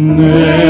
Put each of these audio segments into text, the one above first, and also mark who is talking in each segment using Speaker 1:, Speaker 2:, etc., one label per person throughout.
Speaker 1: Nee.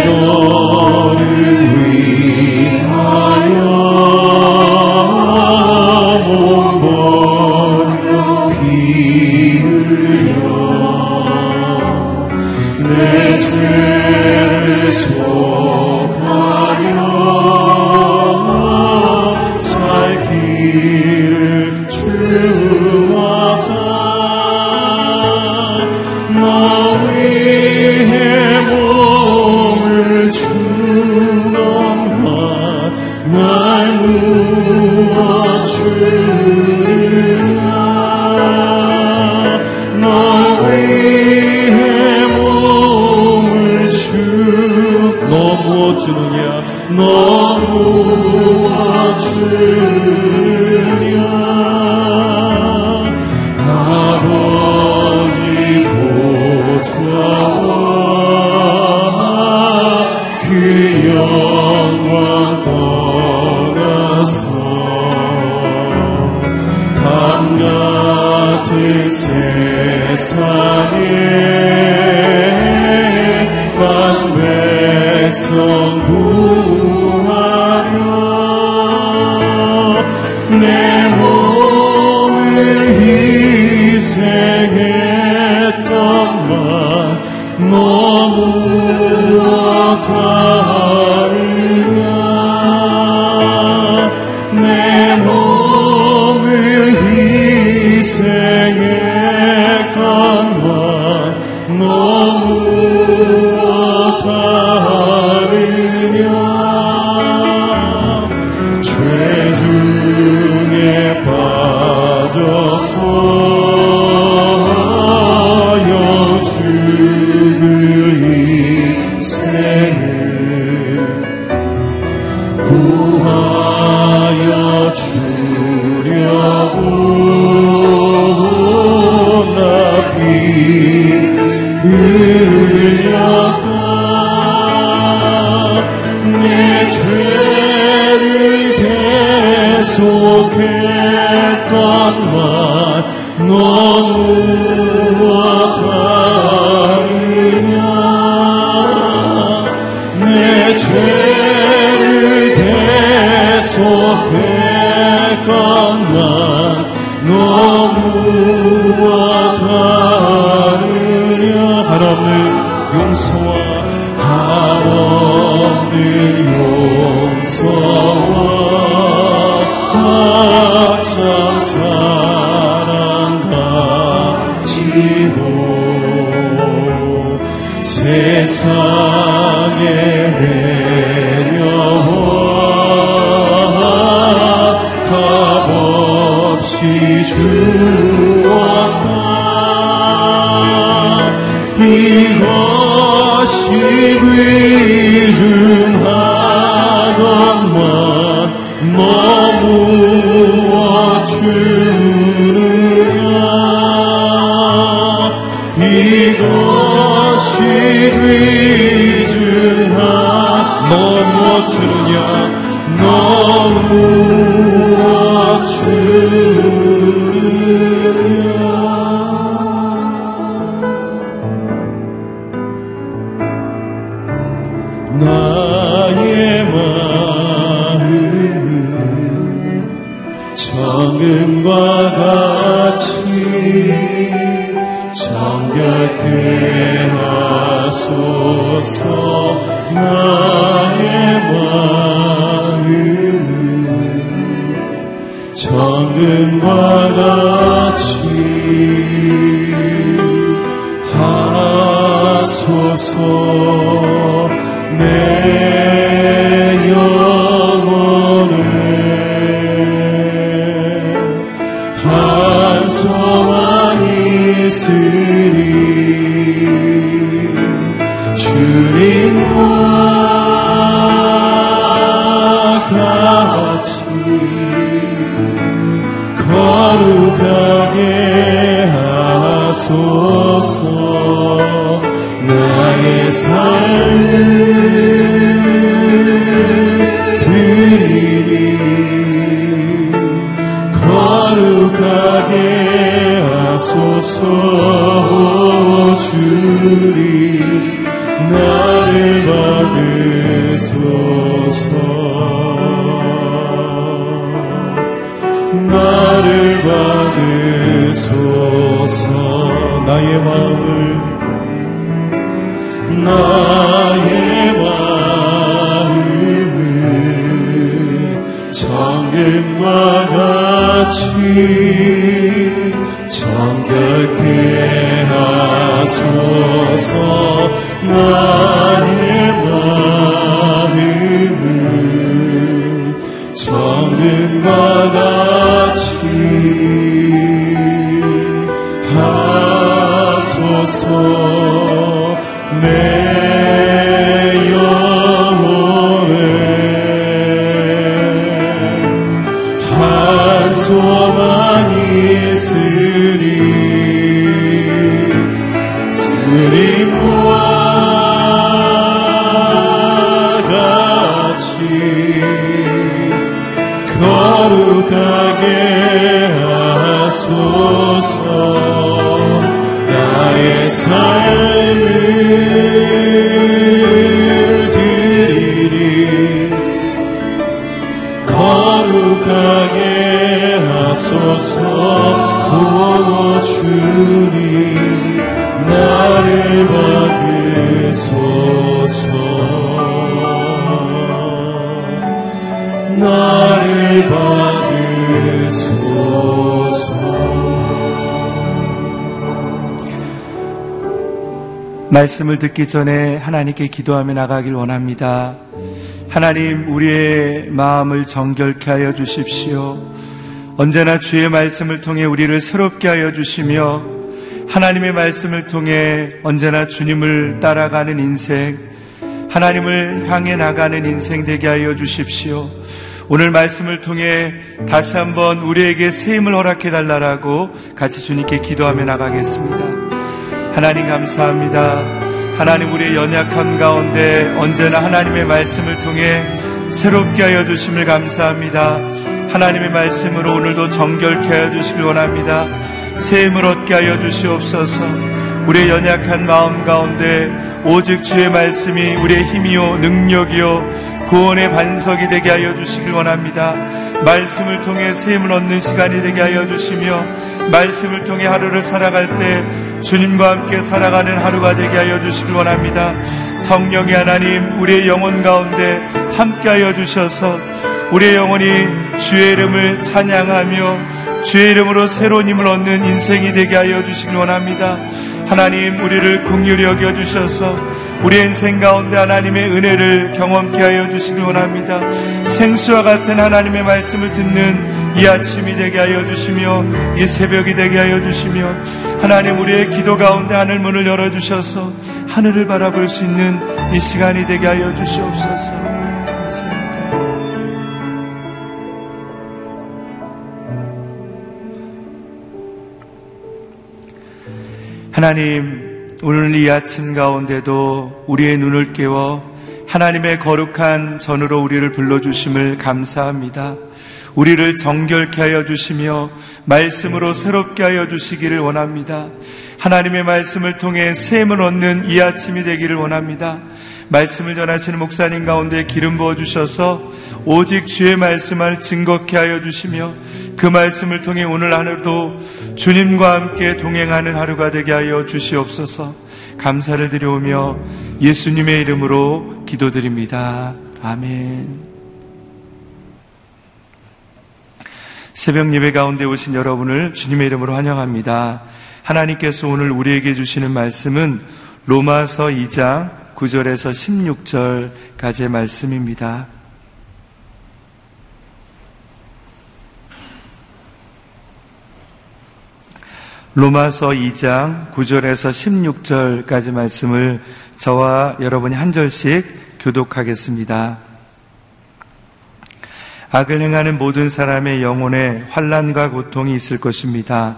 Speaker 2: 거룩하게 하소서
Speaker 1: 나의 마음을 정금과 같이 정결케 하소서. 나
Speaker 2: 말씀을 듣기 전에 하나님께 기도하며 나가길 원합니다. 하나님, 우리의 마음을 정결케 하여 주십시오. 언제나 주의 말씀을 통해 우리를 새롭게 하여 주시며 하나님의 말씀을 통해 언제나 주님을 따라가는 인생, 하나님을 향해 나가는 인생 되게 하여 주십시오. 오늘 말씀을 통해 다시 한번 우리에게 새 힘을 허락해 달라라고 같이 주님께 기도하며 나가겠습니다. 하나님 감사합니다. 하나님 우리의 연약함 가운데 언제나 하나님의 말씀을 통해 새롭게 하여 주심을 감사합니다. 하나님의 말씀으로 오늘도 정결케 하여 주시길 원합니다. 새 힘을 얻게 하여 주시옵소서. 우리의 연약한 마음 가운데 오직 주의 말씀이 우리의 힘이요 능력이요 구원의 반석이 되게 하여 주시길 원합니다. 말씀을 통해 새 힘을 얻는 시간이 되게 하여 주시며 말씀을 통해 하루를 살아갈 때 주님과 함께 살아가는 하루가 되게 하여 주시길 원합니다. 성령의 하나님 우리의 영혼 가운데 함께 하여 주셔서 우리의 영혼이 주의 이름을 찬양하며 주의 이름으로 새로운 힘을 얻는 인생이 되게 하여 주시길 원합니다. 하나님 우리를 긍휼히 여겨 주셔서 우리의 인생 가운데 하나님의 은혜를 경험케 하여 주시길 원합니다. 생수와 같은 하나님의 말씀을 듣는 이 아침이 되게 하여 주시며 이 새벽이 되게 하여 주시며 하나님 우리의 기도 가운데 하늘 문을 열어 주셔서 하늘을 바라볼 수 있는 이 시간이 되게 하여 주시옵소서. 하나님, 오늘 이 아침 가운데도 우리의 눈을 깨워 하나님의 거룩한 전으로 우리를 불러주심을 감사합니다. 우리를 정결케 하여 주시며 말씀으로 새롭게 하여 주시기를 원합니다. 하나님의 말씀을 통해 샘을 얻는 이 아침이 되기를 원합니다. 말씀을 전하시는 목사님 가운데 기름 부어 주셔서 오직 주의 말씀을 증거케 하여 주시며 그 말씀을 통해 오늘 하루도 주님과 함께 동행하는 하루가 되게 하여 주시옵소서 감사를 드려오며 예수님의 이름으로 기도드립니다. 아멘. 새벽 예배 가운데 오신 여러분을 주님의 이름으로 환영합니다. 하나님께서 오늘 우리에게 주시는 말씀은 로마서 2장 9절에서 16절까지의 말씀입니다. 로마서 2장 9절에서 16절까지 말씀을 저와 여러분이 한 절씩 교독하겠습니다. 악을 행하는 모든 사람의 영혼에 환란과 고통이 있을 것입니다.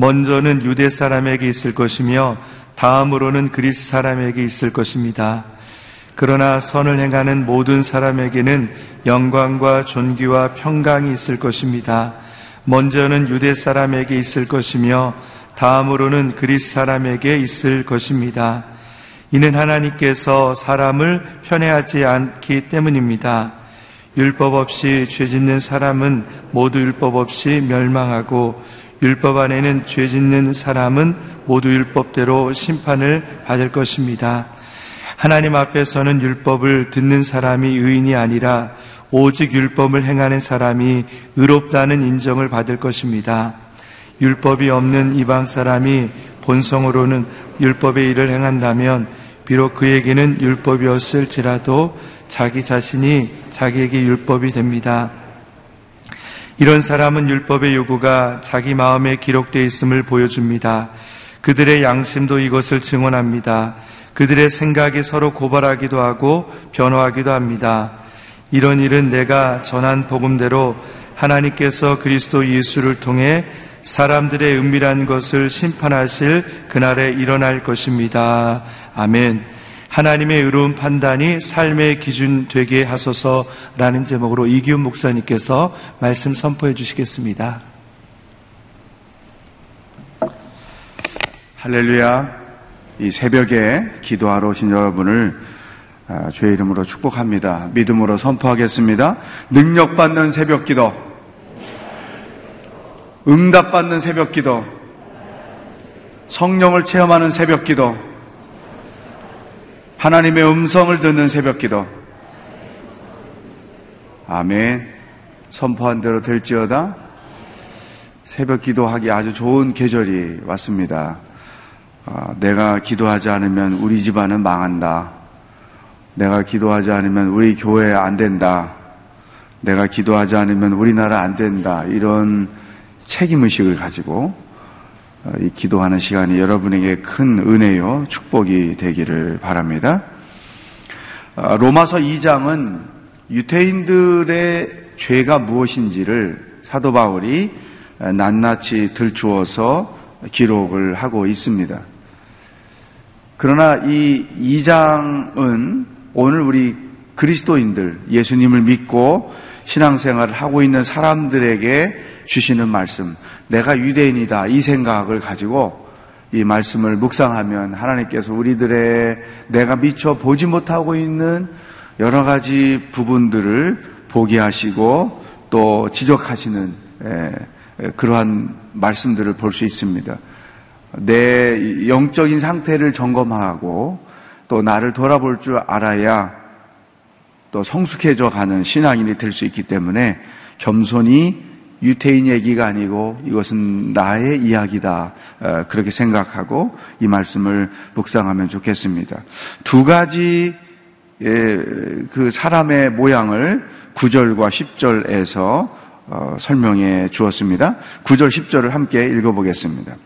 Speaker 2: 먼저는 유대 사람에게 있을 것이며 다음으로는 그리스 사람에게 있을 것입니다. 그러나 선을 행하는 모든 사람에게는 영광과 존귀와 평강이 있을 것입니다. 먼저는 유대 사람에게 있을 것이며 다음으로는 그리스 사람에게 있을 것입니다. 이는 하나님께서 사람을 편애하지 않기 때문입니다. 율법 없이 죄 짓는 사람은 모두 율법 없이 멸망하고 율법 안에는 죄 짓는 사람은 모두 율법대로 심판을 받을 것입니다. 하나님 앞에서는 율법을 듣는 사람이 의인이 아니라 오직 율법을 행하는 사람이 의롭다는 인정을 받을 것입니다. 율법이 없는 이방 사람이 본성으로는 율법의 일을 행한다면 비록 그에게는 율법이었을지라도 자기 자신이 자기에게 율법이 됩니다. 이런 사람은 율법의 요구가 자기 마음에 기록되어 있음을 보여줍니다. 그들의 양심도 이것을 증언합니다. 그들의 생각이 서로 고발하기도 하고 변화하기도 합니다. 이런 일은 내가 전한 복음대로 하나님께서 그리스도 예수를 통해 사람들의 은밀한 것을 심판하실 그날에 일어날 것입니다. 아멘. 하나님의 의로운 판단이 삶의 기준 되게 하소서라는 제목으로 이기훈 목사님께서 말씀 선포해 주시겠습니다.
Speaker 3: 할렐루야. 이 새벽에 기도하러 오신 여러분을 아, 주의 이름으로 축복합니다. 믿음으로 선포하겠습니다. 능력받는 새벽 기도. 응답받는 새벽 기도. 성령을 체험하는 새벽 기도. 하나님의 음성을 듣는 새벽 기도. 아멘. 선포한 대로 될지어다. 새벽 기도하기 아주 좋은 계절이 왔습니다. 아, 내가 기도하지 않으면 우리 집안은 망한다. 내가 기도하지 않으면 우리 교회 안 된다. 내가 기도하지 않으면 우리나라 안 된다. 이런 책임의식을 가지고 어, 이 기도하는 시간이 여러분에게 큰 은혜요, 축복이 되기를 바랍니다. 아, 로마서 2장은 유태인들의 죄가 무엇인지를 사도 바울이 낱낱이 들추어서 기록을 하고 있습니다. 그러나 이 2장은 오늘 우리 그리스도인들, 예수님을 믿고 신앙생활을 하고 있는 사람들에게 주시는 말씀, 내가 유대인이다, 이 생각을 가지고 이 말씀을 묵상하면 하나님께서 우리들의 내가 미처 보지 못하고 있는 여러 가지 부분들을 보게 하시고 또 지적하시는 그러한 말씀들을 볼 수 있습니다. 내 영적인 상태를 점검하고 또 나를 돌아볼 줄 알아야 또 성숙해져 가는 신앙인이 될 수 있기 때문에 겸손히 유태인 얘기가 아니고 이것은 나의 이야기다. 어, 그렇게 생각하고 이 말씀을 묵상하면 좋겠습니다. 두 가지 그 사람의 모양을 9절과 10절에서 어, 설명해 주었습니다. 9절, 10절을 함께 읽어보겠습니다.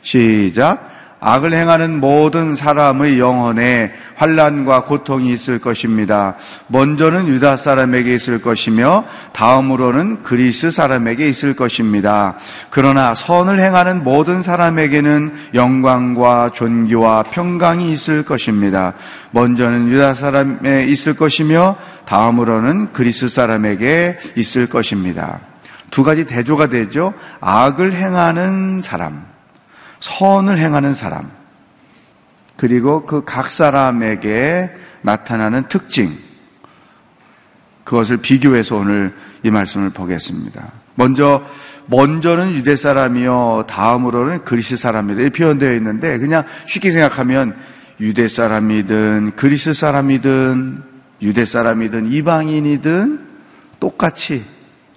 Speaker 3: 시작. 악을 행하는 모든 사람의 영혼에 환란과 고통이 있을 것입니다. 먼저는 유다 사람에게 있을 것이며 다음으로는 그리스 사람에게 있을 것입니다. 그러나 선을 행하는 모든 사람에게는 영광과 존귀와 평강이 있을 것입니다. 먼저는 유다 사람에 있을 것이며 다음으로는 그리스 사람에게 있을 것입니다. 두 가지 대조가 되죠. 악을 행하는 사람. 선을 행하는 사람, 그리고 그 각 사람에게 나타나는 특징, 그것을 비교해서 오늘 이 말씀을 보겠습니다. 먼저, 먼저는 유대 사람이요, 다음으로는 그리스 사람이다. 이 표현되어 있는데, 그냥 쉽게 생각하면 유대 사람이든 그리스 사람이든 유대 사람이든 이방인이든 똑같이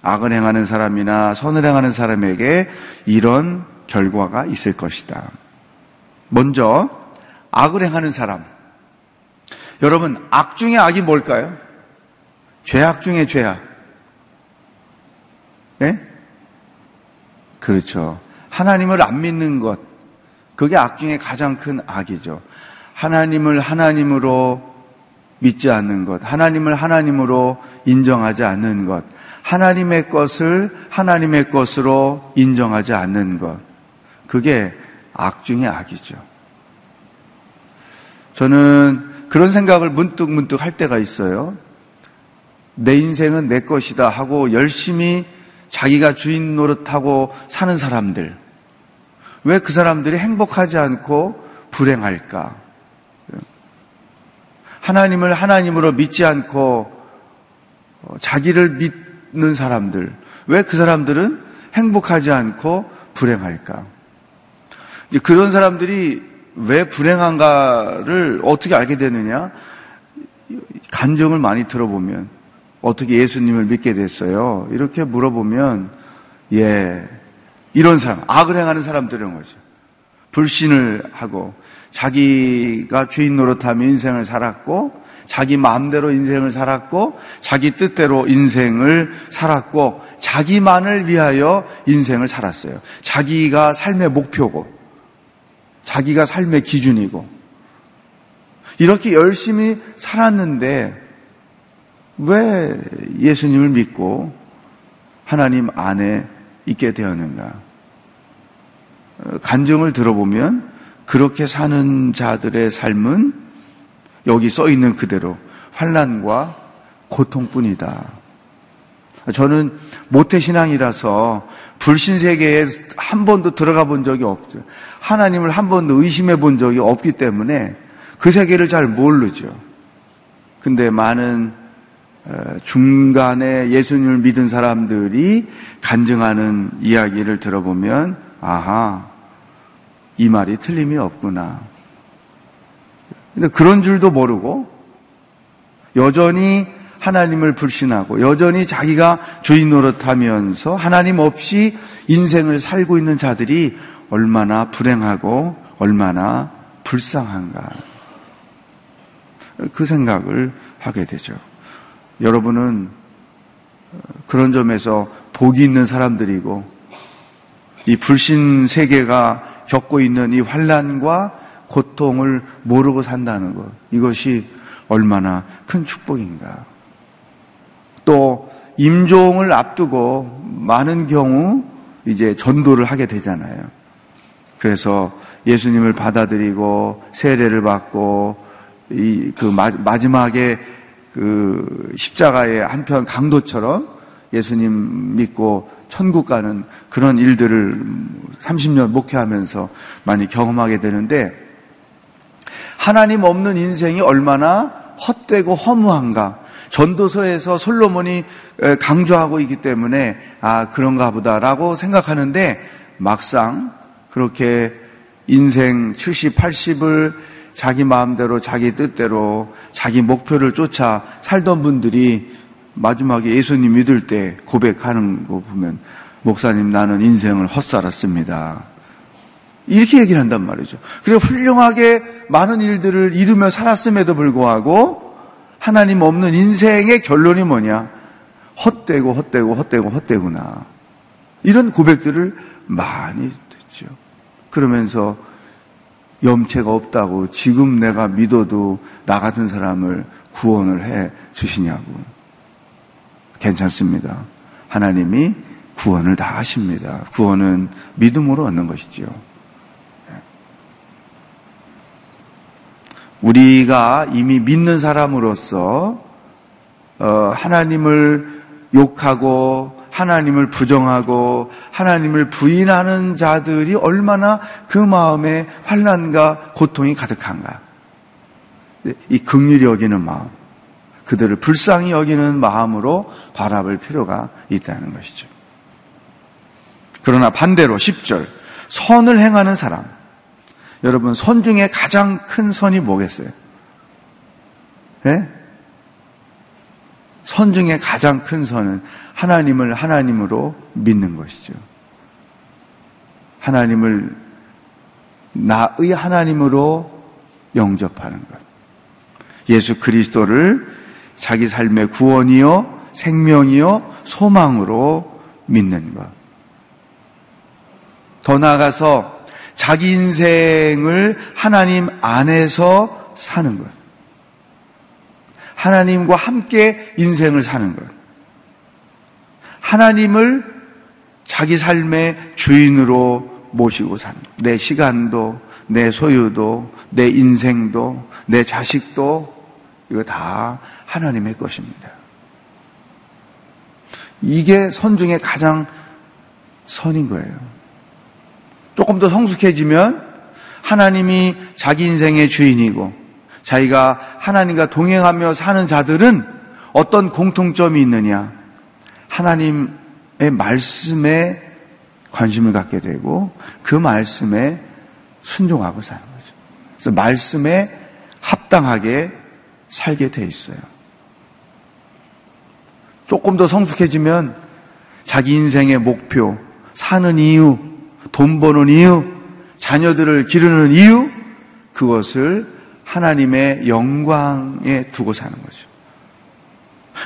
Speaker 3: 악을 행하는 사람이나 선을 행하는 사람에게 이런 결과가 있을 것이다. 먼저 악을 행하는 사람. 여러분, 악 중에 악이 뭘까요? 죄악 중에 죄악. 예? 그렇죠. 하나님을 안 믿는 것. 그게 악 중에 가장 큰 악이죠. 하나님을 하나님으로 믿지 않는 것. 하나님을 하나님으로 인정하지 않는 것. 하나님의 것을 하나님의 것으로 인정하지 않는 것. 그게 악 중의 악이죠. 저는 그런 생각을 문득 문득 할 때가 있어요. 내 인생은 내 것이다 하고 열심히 자기가 주인 노릇하고 사는 사람들. 왜 그 사람들이 행복하지 않고 불행할까? 하나님을 하나님으로 믿지 않고 자기를 믿는 사람들. 왜 그 사람들은 행복하지 않고 불행할까? 그런 사람들이 왜 불행한가를 어떻게 알게 되느냐? 간증을 많이 들어보면 어떻게 예수님을 믿게 됐어요? 이렇게 물어보면 예 이런 사람 악을 행하는 사람들인 거죠. 불신을 하고 자기가 주인 노릇하며 인생을 살았고 자기 마음대로 인생을 살았고 자기 뜻대로 인생을 살았고 자기만을 위하여 인생을 살았어요. 자기가 삶의 목표고 자기가 삶의 기준이고 이렇게 열심히 살았는데 왜 예수님을 믿고 하나님 안에 있게 되었는가? 간증을 들어보면 그렇게 사는 자들의 삶은 여기 써 있는 그대로 환란과 고통뿐이다. 저는 모태 신앙이라서 불신 세계에 한 번도 들어가 본 적이 없어요. 하나님을 한 번도 의심해 본 적이 없기 때문에 그 세계를 잘 모르죠. 근데 많은 어, 중간에 예수님을 믿은 사람들이 간증하는 이야기를 들어보면 아하 이 말이 틀림이 없구나. 근데 그런 줄도 모르고 여전히 하나님을 불신하고 여전히 자기가 주인 노릇하면서 하나님 없이 인생을 살고 있는 자들이 얼마나 불행하고 얼마나 불쌍한가. 그 생각을 하게 되죠. 여러분은 그런 점에서 복이 있는 사람들이고 이 불신 세계가 겪고 있는 이 환란과 고통을 모르고 산다는 것 이것이 얼마나 큰 축복인가. 또 임종을 앞두고 많은 경우 이제 전도를 하게 되잖아요. 그래서 예수님을 받아들이고 세례를 받고 이 그 마지막에 그 십자가의 한편 강도처럼 예수님 믿고 천국 가는 그런 일들을 30년 목회하면서 많이 경험하게 되는데 하나님 없는 인생이 얼마나 헛되고 허무한가. 전도서에서 솔로몬이 강조하고 있기 때문에 아, 그런가 보다라고 생각하는데 막상 그렇게 인생 70, 80을 자기 마음대로 자기 뜻대로 자기 목표를 쫓아 살던 분들이 마지막에 예수님 믿을 때 고백하는 거 보면 목사님 나는 인생을 헛살았습니다. 이렇게 얘기를 한단 말이죠. 그리고 훌륭하게 많은 일들을 이루며 살았음에도 불구하고 하나님 없는 인생의 결론이 뭐냐? 헛되고 헛되고 헛되고 헛되구나. 이런 고백들을 많이 듣죠. 그러면서 염체가 없다고 지금 내가 믿어도 나 같은 사람을 구원을 해 주시냐고. 괜찮습니다. 하나님이 구원을 다 하십니다. 구원은 믿음으로 얻는 것이지요. 우리가 이미 믿는 사람으로서 어, 하나님을 욕하고 하나님을 부정하고 하나님을 부인하는 자들이 얼마나 그 마음에 환란과 고통이 가득한가. 이 극률이 여기는 마음, 그들을 불쌍히 여기는 마음으로 바라볼 필요가 있다는 것이죠. 그러나 반대로 10절 선을 행하는 사람. 여러분 선 중에 가장 큰 선이 뭐겠어요? 네? 선 중에 가장 큰 선은 하나님을 하나님으로 믿는 것이죠. 하나님을 나의 하나님으로 영접하는 것. 예수 그리스도를 자기 삶의 구원이요, 생명이요, 소망으로 믿는 것. 더 나아가서 자기 인생을 하나님 안에서 사는 것. 하나님과 함께 인생을 사는 것. 하나님을 자기 삶의 주인으로 모시고 사는 것. 내 시간도, 내 소유도, 내 인생도, 내 자식도, 이거 다 하나님의 것입니다. 이게 선 중에 가장 선인 거예요. 조금 더 성숙해지면 하나님이 자기 인생의 주인이고 자기가 하나님과 동행하며 사는 자들은 어떤 공통점이 있느냐? 하나님의 말씀에 관심을 갖게 되고 그 말씀에 순종하고 사는 거죠. 그래서 말씀에 합당하게 살게 돼 있어요. 조금 더 성숙해지면 자기 인생의 목표, 사는 이유, 돈 버는 이유, 자녀들을 기르는 이유, 그것을 하나님의 영광에 두고 사는 거죠.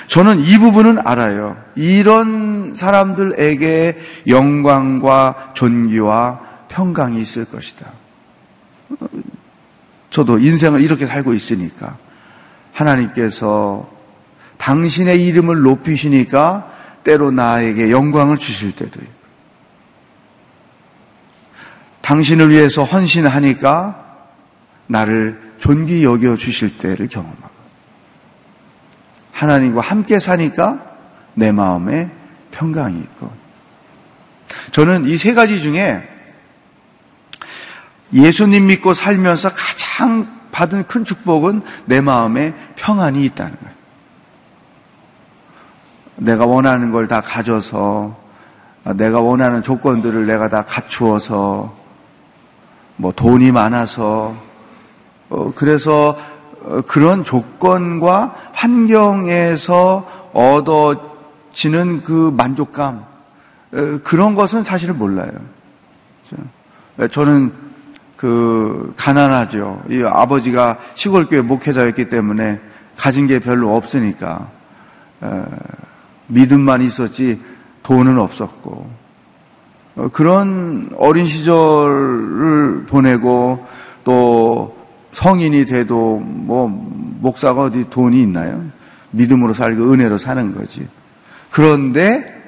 Speaker 3: 저는 이 부분은 알아요. 이런 사람들에게 영광과 존귀와 평강이 있을 것이다. 저도 인생을 이렇게 살고 있으니까 하나님께서 당신의 이름을 높이시니까 때로 나에게 영광을 주실 때도 있고 당신을 위해서 헌신하니까 나를 존귀 여겨 주실 때를 경험하고 하나님과 함께 사니까 내 마음에 평강이 있고. 저는 이 세 가지 중에 예수님 믿고 살면서 가장 받은 큰 축복은 내 마음에 평안이 있다는 거예요. 내가 원하는 걸 다 가져서 내가 원하는 조건들을 내가 다 갖추어서 뭐 돈이 많아서 어, 그래서 어, 그런 조건과 환경에서 얻어지는 그 만족감, 어, 그런 것은 사실은 몰라요. 저는 그 가난하죠. 이 아버지가 시골 교회 목회자였기 때문에 가진 게 별로 없으니까 어, 믿음만 있었지 돈은 없었고 그런 어린 시절을 보내고 또 성인이 돼도 뭐 목사가 어디 돈이 있나요? 믿음으로 살고 은혜로 사는 거지. 그런데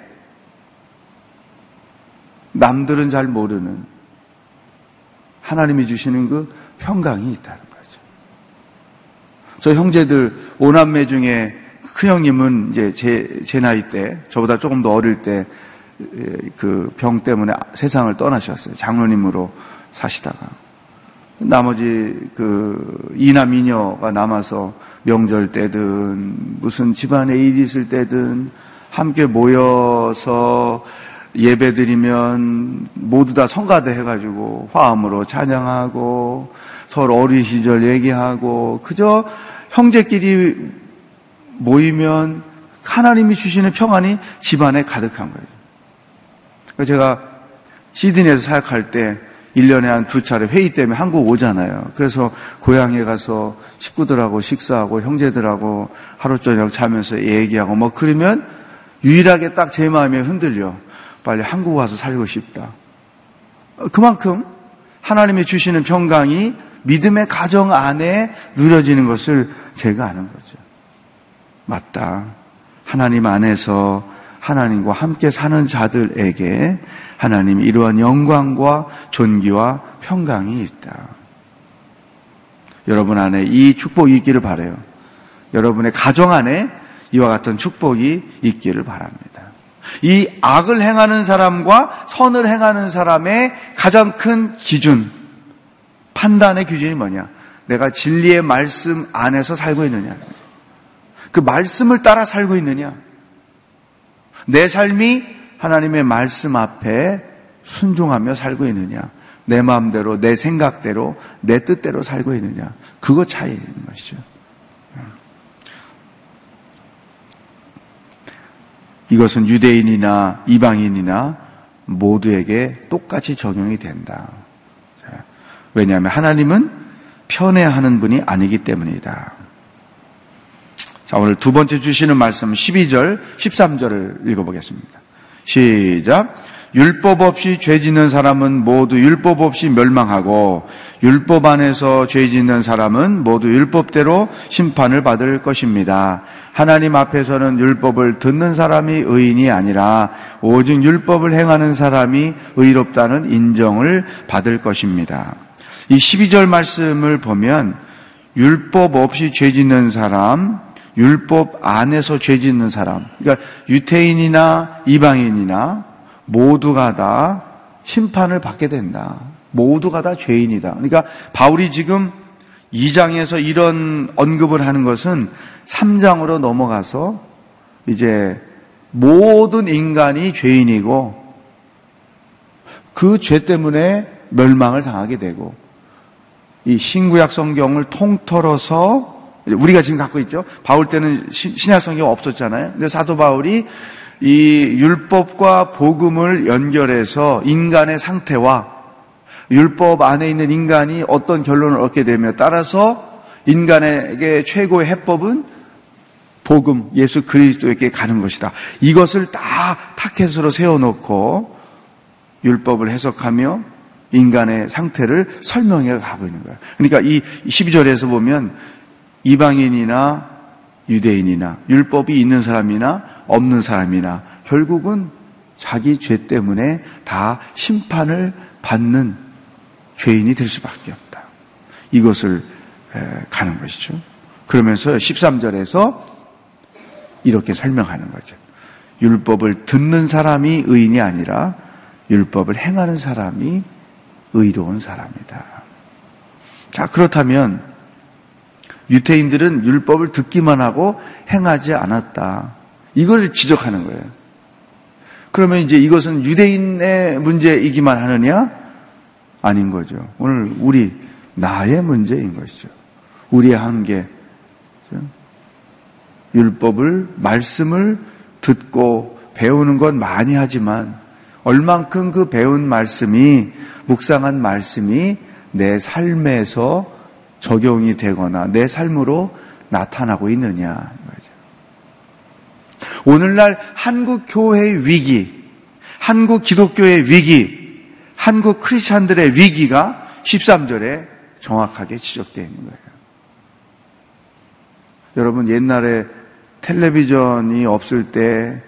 Speaker 3: 남들은 잘 모르는 하나님이 주시는 그 평강이 있다는 거죠. 저 형제들 오남매 중에 큰 형님은 이제 제, 제 나이 때 저보다 조금 더 어릴 때 그 병 때문에 세상을 떠나셨어요. 장로님으로 사시다가. 나머지 그 이남 이녀가 남아서 명절 때든 무슨 집안에 일이 있을 때든 함께 모여서 예배 드리면 모두 다 성가대 해가지고 화음으로 찬양하고 서로 어린 시절 얘기하고 그저 형제끼리 모이면 하나님이 주시는 평안이 집안에 가득한 거예요. 제가 시드니에서 사역할 때 1년에 한 두 차례 회의 때문에 한국 오잖아요. 그래서 고향에 가서 식구들하고 식사하고 형제들하고 하루 저녁 자면서 얘기하고 뭐 그러면 유일하게 딱 제 마음에 흔들려. 빨리 한국 와서 살고 싶다. 그만큼 하나님이 주시는 평강이 믿음의 가정 안에 누려지는 것을 제가 아는 거죠. 맞다. 하나님 안에서 하나님과 함께 사는 자들에게 하나님이 이러한 영광과 존귀와 평강이 있다. 여러분 안에 이 축복이 있기를 바래요. 여러분의 가정 안에 이와 같은 축복이 있기를 바랍니다. 이 악을 행하는 사람과 선을 행하는 사람의 가장 큰 기준, 판단의 기준이 뭐냐? 내가 진리의 말씀 안에서 살고 있느냐. 그 말씀을 따라 살고 있느냐? 내 삶이 하나님의 말씀 앞에 순종하며 살고 있느냐? 내 마음대로, 내 생각대로, 내 뜻대로 살고 있느냐? 그거 차이인 것이죠. 이것은 유대인이나 이방인이나 모두에게 똑같이 적용이 된다. 왜냐하면 하나님은 편애하는 분이 아니기 때문이다. 자, 오늘 두 번째 주시는 말씀 12절, 13절을 읽어보겠습니다. 시작. 율법 없이 죄 짓는 사람은 모두 율법 없이 멸망하고 율법 안에서 죄 짓는 사람은 모두 율법대로 심판을 받을 것입니다. 하나님 앞에서는 율법을 듣는 사람이 의인이 아니라 오직 율법을 행하는 사람이 의롭다는 인정을 받을 것입니다. 이 12절 말씀을 보면 율법 없이 죄 짓는 사람, 율법 안에서 죄 짓는 사람, 그러니까 유태인이나 이방인이나 모두가 다 심판을 받게 된다. 모두가 다 죄인이다. 그러니까 바울이 지금 2장에서 이런 언급을 하는 것은 3장으로 넘어가서 이제 모든 인간이 죄인이고 그 죄 때문에 멸망을 당하게 되고 이 신구약 성경을 통틀어서 우리가 지금 갖고 있죠. 바울 때는 신약 성경 없었잖아요. 근데 사도 바울이 이 율법과 복음을 연결해서 인간의 상태와 율법 안에 있는 인간이 어떤 결론을 얻게 되며 따라서 인간에게 최고의 해법은 복음, 예수 그리스도에게 가는 것이다. 이것을 다 타켓으로 세워놓고 율법을 해석하며 인간의 상태를 설명해 가고 있는 거예요. 그러니까 이 12절에서 보면 이방인이나 유대인이나 율법이 있는 사람이나 없는 사람이나 결국은 자기 죄 때문에 다 심판을 받는 죄인이 될 수밖에 없다. 이것을 가는 것이죠. 그러면서 13절에서 이렇게 설명하는 거죠. 율법을 듣는 사람이 의인이 아니라 율법을 행하는 사람이 의로운 사람이다. 자, 그렇다면 유태인들은 율법을 듣기만 하고 행하지 않았다. 이걸 지적하는 거예요. 그러면 이제 이것은 유대인의 문제이기만 하느냐? 아닌 거죠. 오늘 우리 나의 문제인 것이죠. 우리의 한계. 율법을 말씀을 듣고 배우는 건 많이 하지만 얼만큼 그 배운 말씀이 묵상한 말씀이 내 삶에서 적용이 되거나 내 삶으로 나타나고 있느냐 오늘날 한국 교회의 위기, 한국 기독교의 위기, 한국 크리스찬들의 위기가 13절에 정확하게 지적되어 있는 거예요. 여러분 옛날에 텔레비전이 없을 때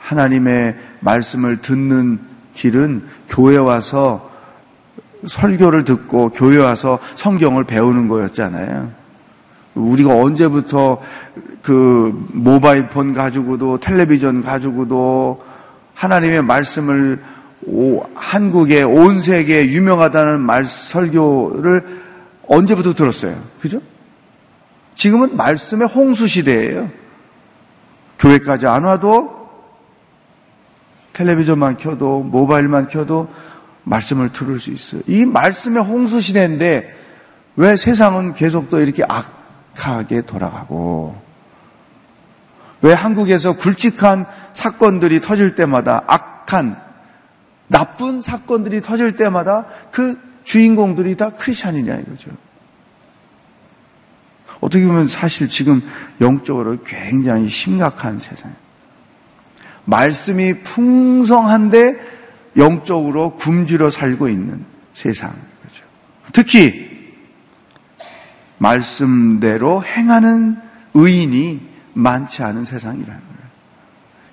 Speaker 3: 하나님의 말씀을 듣는 길은 교회 와서 설교를 듣고 교회 와서 성경을 배우는 거였잖아요. 우리가 언제부터 그 모바일 폰 가지고도 텔레비전 가지고도 하나님의 말씀을 한국의 온 세계에 유명하다는 말 설교를 언제부터 들었어요. 그죠? 지금은 말씀의 홍수 시대예요. 교회까지 안 와도 텔레비전만 켜도 모바일만 켜도 말씀을 들을 수 있어요. 이 말씀의 홍수 시대인데 왜 세상은 계속 또 이렇게 악하게 돌아가고 왜 한국에서 굵직한 사건들이 터질 때마다 악한 나쁜 사건들이 터질 때마다 그 주인공들이 다 크리스찬이냐 이거죠. 어떻게 보면 사실 지금 영적으로 굉장히 심각한 세상이에요. 말씀이 풍성한데 영적으로 굶주려 살고 있는 세상. 그죠 특히 말씀대로 행하는 의인이 많지 않은 세상이라는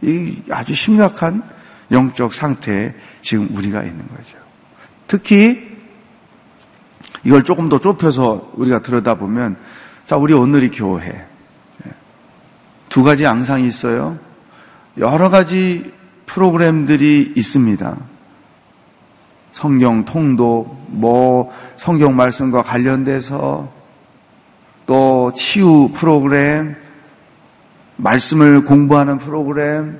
Speaker 3: 거예요. 이 아주 심각한 영적 상태에 지금 우리가 있는 거죠. 특히 이걸 조금 더 좁혀서 우리가 들여다보면 자, 우리 오늘이 교회. 두 가지 양상이 있어요. 여러 가지 프로그램들이 있습니다. 성경 통독, 뭐 성경 말씀과 관련돼서 또 치유 프로그램, 말씀을 공부하는 프로그램,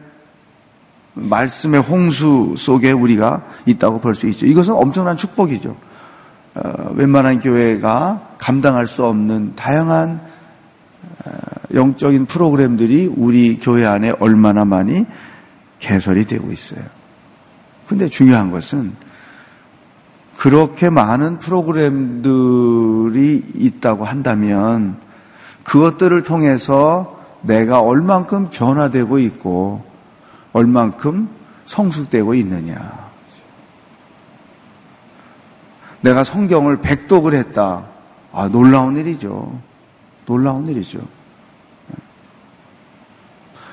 Speaker 3: 말씀의 홍수 속에 우리가 있다고 볼 수 있죠. 이것은 엄청난 축복이죠. 어, 웬만한 교회가 감당할 수 없는 다양한 어, 영적인 프로그램들이 우리 교회 안에 얼마나 많이 개설이 되고 있어요. 근데 중요한 것은 그렇게 많은 프로그램들이 있다고 한다면 그것들을 통해서 내가 얼만큼 변화되고 있고 얼만큼 성숙되고 있느냐. 내가 성경을 백독을 했다. 아, 놀라운 일이죠. 놀라운 일이죠.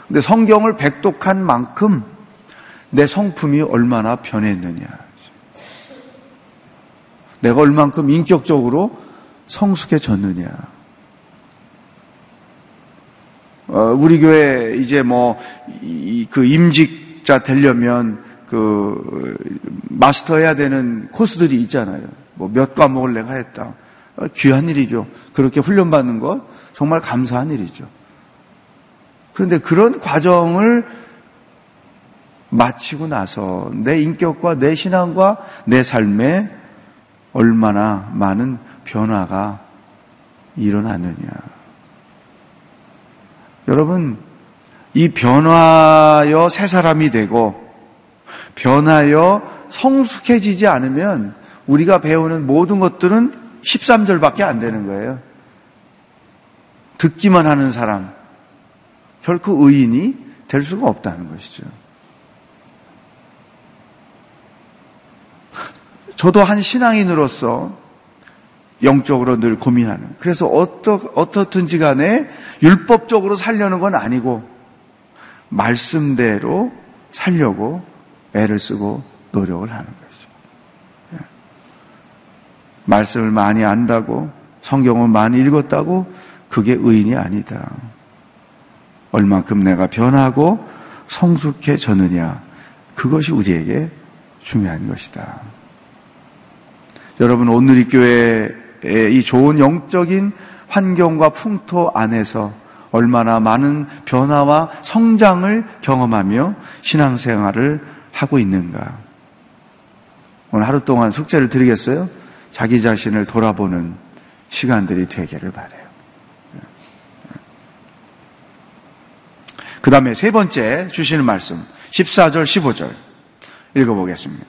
Speaker 3: 근데 성경을 백독한 만큼 내 성품이 얼마나 변했느냐. 내가 얼만큼 인격적으로 성숙해졌느냐. 어, 우리 교회 이제 뭐, 그 임직자 되려면 그, 마스터 해야 되는 코스들이 있잖아요. 뭐 몇 과목을 내가 했다. 어, 귀한 일이죠. 그렇게 훈련받는 것 정말 감사한 일이죠. 그런데 그런 과정을 마치고 나서 내 인격과 내 신앙과 내 삶에 얼마나 많은 변화가 일어나느냐. 여러분, 이 변화여 새 사람이 되고 변하여 성숙해지지 않으면 우리가 배우는 모든 것들은 13절밖에 안 되는 거예요. 듣기만 하는 사람, 결코 의인이 될 수가 없다는 것이죠. 저도 한 신앙인으로서 영적으로 늘 고민하는. 그래서 어떠, 어떻든지 간에 율법적으로 살려는 건 아니고, 말씀대로 살려고 애를 쓰고 노력을 하는 거죠. 예. 말씀을 많이 안다고, 성경을 많이 읽었다고, 그게 의인이 아니다. 얼만큼 내가 변하고 성숙해졌느냐. 그것이 우리에게 중요한 것이다. 여러분, 오늘 이 교회의 이 좋은 영적인 환경과 풍토 안에서 얼마나 많은 변화와 성장을 경험하며 신앙생활을 하고 있는가. 오늘 하루 동안 숙제를 드리겠어요? 자기 자신을 돌아보는 시간들이 되기를 바래요. 그 다음에 세 번째 주시는 말씀, 14절, 15절 읽어보겠습니다.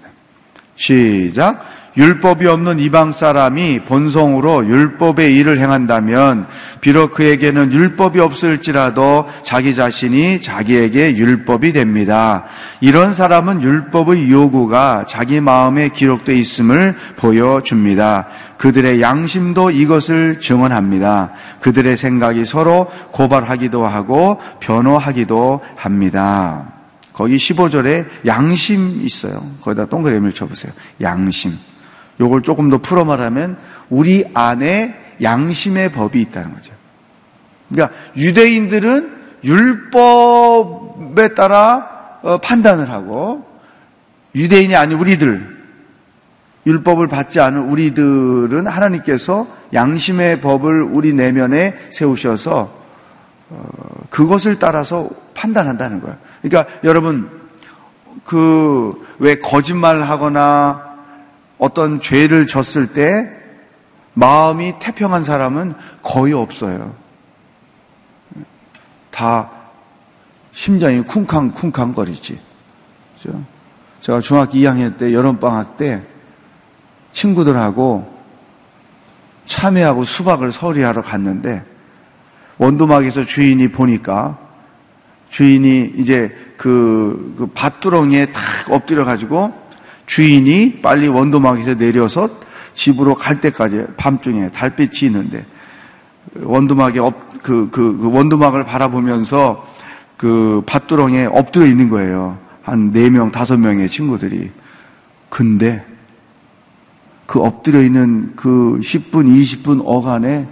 Speaker 3: 시작. 율법이 없는 이방 사람이 본성으로 율법의 일을 행한다면 비록 그에게는 율법이 없을지라도 자기 자신이 자기에게 율법이 됩니다. 이런 사람은 율법의 요구가 자기 마음에 기록되어 있음을 보여줍니다. 그들의 양심도 이것을 증언합니다. 그들의 생각이 서로 고발하기도 하고 변호하기도 합니다. 거기 15절에 양심 있어요. 거기다 동그라미를 쳐보세요. 양심. 요걸 조금 더 풀어 말하면 우리 안에 양심의 법이 있다는 거죠. 그러니까 유대인들은 율법에 따라 어, 판단을 하고 유대인이 아닌 우리들 율법을 받지 않은 우리들은 하나님께서 양심의 법을 우리 내면에 세우셔서 어, 그것을 따라서 판단한다는 거예요. 그러니까 여러분 그 왜 거짓말을 하거나 어떤 죄를 졌을 때 마음이 태평한 사람은 거의 없어요. 다 심장이 쿵쾅쿵쾅 거리지. 그죠? 제가 중학교 2학년 때 여름방학 때 친구들하고 참외하고 수박을 서리하러 갔는데 원두막에서 주인이 보니까 주인이 이제 그, 그 밭두렁이에 탁 엎드려 가지고 주인이 빨리 원두막에서 내려서 집으로 갈 때까지 밤중에 달빛이 있는데 원두막에 엎, 그, 그, 그 원두막을 바라보면서 그 밭두렁에 엎드려 있는 거예요. 한 4명, 5명의 친구들이. 근데 그 엎드려 있는 그 10분, 20분 어간에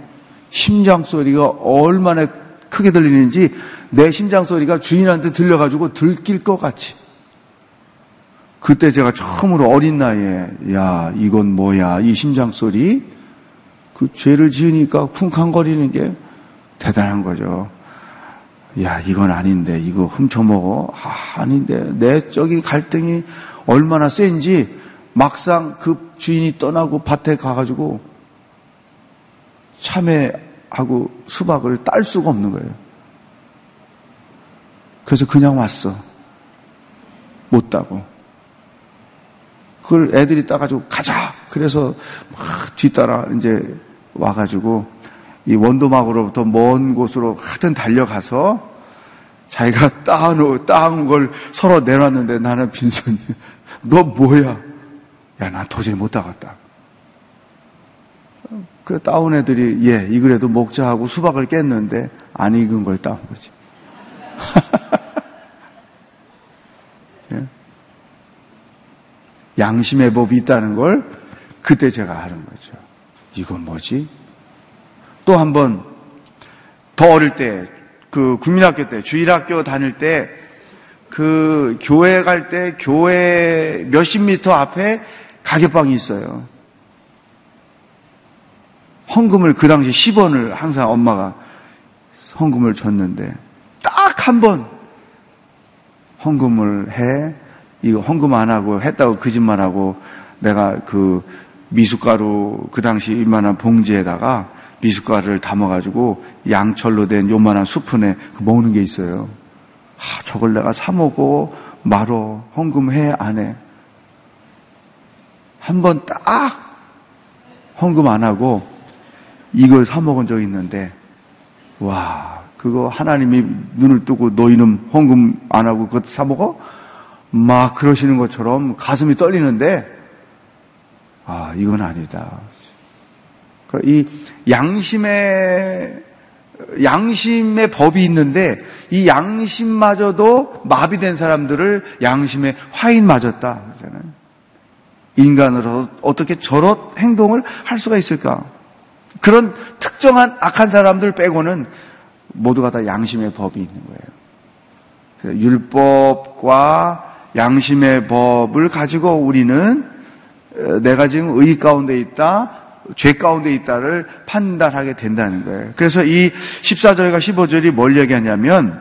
Speaker 3: 심장 소리가 얼마나 크게 들리는지 내 심장 소리가 주인한테 들려가지고 들킬 것 같이 그때 제가 처음으로 어린 나이에 야 이건 뭐야 이 심장 소리 그 죄를 지으니까 쿵쾅거리는 게 대단한 거죠. 야 이건 아닌데 이거 훔쳐 먹어 아, 아닌데 내적인 갈등이 얼마나 센지 막상 그 주인이 떠나고 밭에 가가지고 참외하고 수박을 딸 수가 없는 거예요. 그래서 그냥 왔어. 못 따고. 그걸 애들이 따가지고 가자. 그래서 막 뒤따라 이제 와가지고 이 원도막으로부터 먼 곳으로 하여튼 달려가서 자기가 따놓, 따온 걸 서로 내놨는데 나는 빈손이. 너 뭐야? 야, 나 도저히 못 따갔다. 그 따온 애들이, 예, 이 그래도 먹자 하고 수박을 깼는데 안 익은 걸 따온 거지. 양심의 법이 있다는 걸 그때 제가 아는 거죠. 이건 뭐지? 또 한 번 더 어릴 때, 그 국민학교 때, 주일학교 다닐 때, 그 교회 갈 때 교회 몇십 미터 앞에 가게방이 있어요. 헌금을 그 당시 10원을 항상 엄마가 헌금을 줬는데 딱 한 번 헌금을 해 이거 헌금 안 하고 했다고 거짓말하고 내가 그 미숫가루 그 당시 이만한 봉지에다가 미숫가루를 담아가지고 양철로 된 요만한 수푼에 그 먹는 게 있어요. 아, 저걸 내가 사 먹고 말어 헌금해 안 해. 한 번 딱 헌금 안 하고 이걸 사 먹은 적이 있는데 와 그거 하나님이 눈을 뜨고 너희는 헌금 안 하고 그것 사 먹어? 막 그러시는 것처럼 가슴이 떨리는데 아 이건 아니다. 그러니까 이 양심의 양심의 법이 있는데 이 양심마저도 마비된 사람들을 양심에 화인 맞았다. 그러잖아요. 인간으로 어떻게 저런 행동을 할 수가 있을까? 그런 특정한 악한 사람들 빼고는 모두가 다 양심의 법이 있는 거예요. 율법과 양심의 법을 가지고 우리는 어, 내가 지금 의 가운데 있다, 죄 가운데 있다를 판단하게 된다는 거예요. 그래서 이 14절과 15절이 뭘 얘기하냐면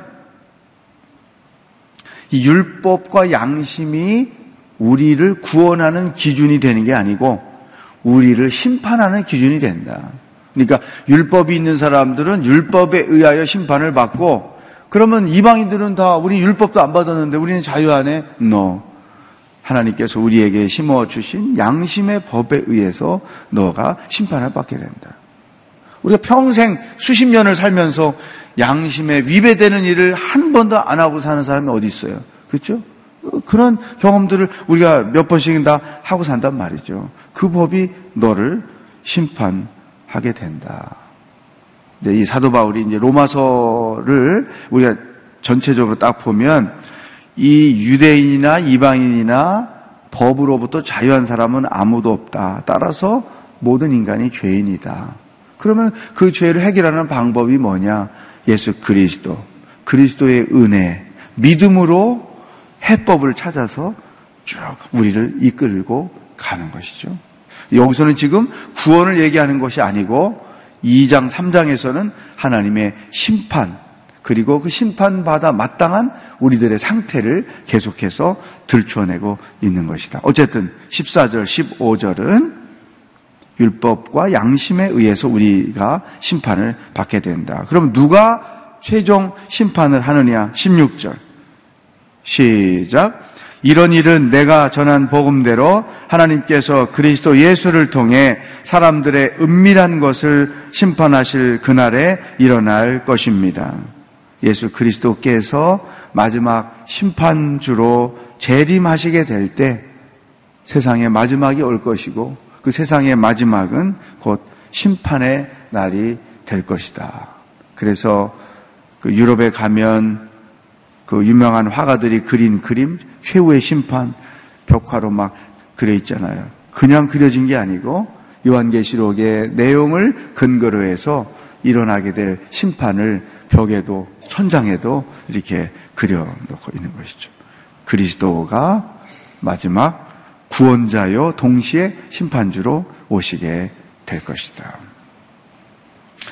Speaker 3: 이 율법과 양심이 우리를 구원하는 기준이 되는 게 아니고 우리를 심판하는 기준이 된다. 그러니까 율법이 있는 사람들은 율법에 의하여 심판을 받고 그러면 이방인들은 다 우리 율법도 안 받았는데 우리는 자유 안에 no. 하나님께서 우리에게 심어 주신 양심의 법에 의해서 너가 심판을 받게 된다. 우리가 평생 수십 년을 살면서 양심에 위배되는 일을 한 번도 안 하고 사는 사람이 어디 있어요? 그렇죠? 그런 경험들을 우리가 몇 번씩은 다 하고 산단 말이죠. 그 법이 너를 심판하게 된다. 이제 이 사도 바울이 이제 로마서를 우리가 전체적으로 딱 보면 이 유대인이나 이방인이나 법으로부터 자유한 사람은 아무도 없다. 따라서 모든 인간이 죄인이다. 그러면 그 죄를 해결하는 방법이 뭐냐? 예수 그리스도. 그리스도의 은혜. 믿음으로 해법을 찾아서 쭉 우리를 이끌고 가는 것이죠. 여기서는 지금 구원을 얘기하는 것이 아니고 2장, 3장에서는 하나님의 심판, 그리고 그 심판받아 마땅한 우리들의 상태를 계속해서 들추어내고 있는 것이다. 어쨌든 14절, 15절은 율법과 양심에 의해서 우리가 심판을 받게 된다. 그럼 누가 최종 심판을 하느냐? 16절. 시작. 이런 일은 내가 전한 복음대로 하나님께서 그리스도 예수를 통해 사람들의 은밀한 것을 심판하실 그날에 일어날 것입니다. 예수 그리스도께서 마지막 심판주로 재림하시게 될 때 세상의 마지막이 올 것이고 그 세상의 마지막은 곧 심판의 날이 될 것이다. 그래서 그 유럽에 가면 그 유명한 화가들이 그린 그림 최후의 심판 벽화로 막 그려 있잖아요. 그냥 그려진 게 아니고 요한계시록의 내용을 근거로 해서 일어나게 될 심판을 벽에도 천장에도 이렇게 그려 놓고 있는 것이죠. 그리스도가 마지막 구원자요 동시에 심판주로 오시게 될 것이다.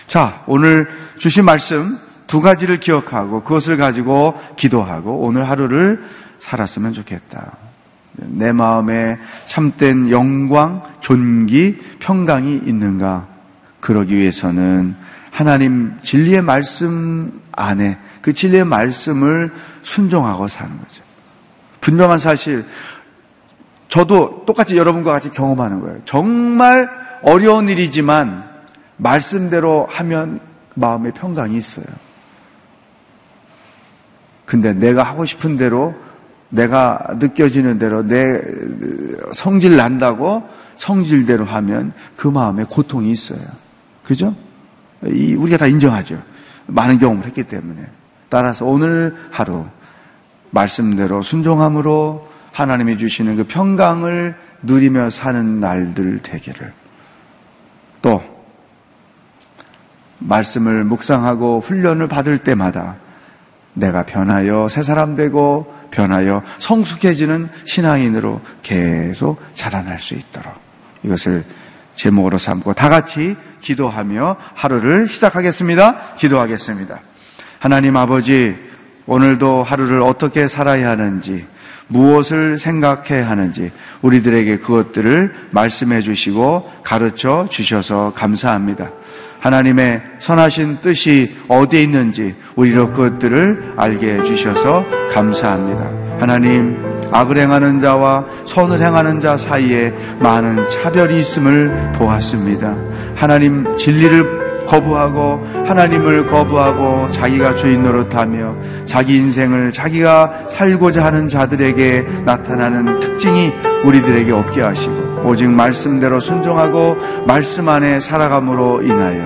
Speaker 3: 자, 오늘 주신 말씀 두 가지를 기억하고 그것을 가지고 기도하고 오늘 하루를 살았으면 좋겠다. 내 마음에 참된 영광, 존귀, 평강이 있는가? 그러기 위해서는 하나님 진리의 말씀 안에 그 진리의 말씀을 순종하고 사는 거죠. 분명한 사실, 저도 똑같이 여러분과 같이 경험하는 거예요. 정말 어려운 일이지만 말씀대로 하면 마음에 평강이 있어요. 근데 내가 하고 싶은 대로 내가 느껴지는 대로 내 성질 난다고 성질대로 하면 그 마음에 고통이 있어요. 그죠? 우리가 다 인정하죠. 많은 경험을 했기 때문에. 따라서 오늘 하루 말씀대로 순종함으로 하나님이 주시는 그 평강을 누리며 사는 날들 되기를. 또 말씀을 묵상하고 훈련을 받을 때마다 내가 변하여 새 사람 되고 변하여 성숙해지는 신앙인으로 계속 자라날 수 있도록 이것을 제목으로 삼고 다 같이 기도하며 하루를 시작하겠습니다. 기도하겠습니다. 하나님 아버지, 오늘도 하루를 어떻게 살아야 하는지 무엇을 생각해야 하는지 우리들에게 그것들을 말씀해 주시고 가르쳐 주셔서 감사합니다. 하나님의 선하신 뜻이 어디에 있는지 우리로 그것들을 알게 해 주셔서 감사합니다. 하나님, 악을 행하는 자와 선을 행하는 자 사이에 많은 차별이 있음을 보았습니다. 하나님 진리를 거부하고 하나님을 거부하고 자기가 주인 노릇하며 자기 인생을 자기가 살고자 하는 자들에게 나타나는 특징이 우리들에게 없게 하시고 오직 말씀대로 순종하고 말씀 안에 살아감으로 인하여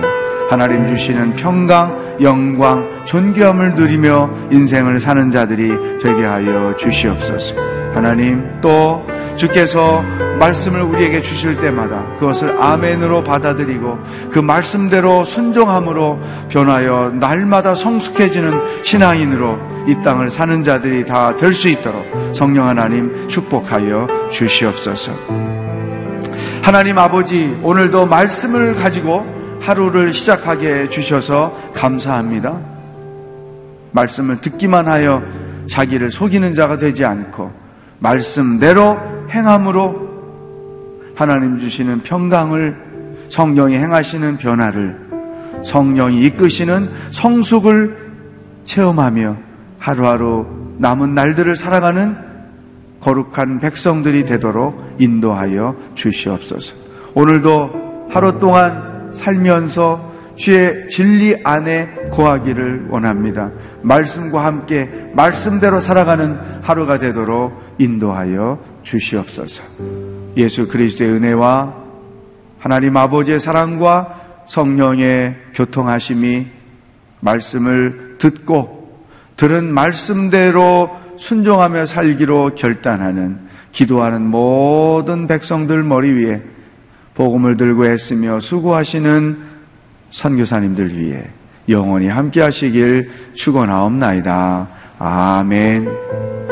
Speaker 3: 하나님 주시는 평강, 영광, 존귀함을 누리며 인생을 사는 자들이 되게 하여 주시옵소서. 하나님 또 주께서 말씀을 우리에게 주실 때마다 그것을 아멘으로 받아들이고 그 말씀대로 순종함으로 변하여 날마다 성숙해지는 신앙인으로 이 땅을 사는 자들이 다 될 수 있도록 성령 하나님 축복하여 주시옵소서. 하나님 아버지 오늘도 말씀을 가지고 하루를 시작하게 해주셔서 감사합니다. 말씀을 듣기만 하여 자기를 속이는 자가 되지 않고 말씀대로 행함으로 하나님 주시는 평강을 성령이 행하시는 변화를 성령이 이끄시는 성숙을 체험하며 하루하루 남은 날들을 살아가는 거룩한 백성들이 되도록 인도하여 주시옵소서. 오늘도 하루 동안 살면서 주의 진리 안에 거하기를 원합니다. 말씀과 함께 말씀대로 살아가는 하루가 되도록 인도하여 주시옵소서. 예수 그리스도의 은혜와 하나님 아버지의 사랑과 성령의 교통하심이 말씀을 듣고 들은 말씀대로 순종하며 살기로 결단하는 기도하는 모든 백성들 머리 위에 복음을 들고 애쓰며 수고하시는 선교사님들 위해 영원히 함께 하시길 축원하옵나이다. 아멘.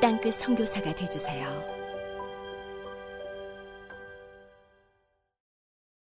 Speaker 4: 땅끝 성교사가 되주세요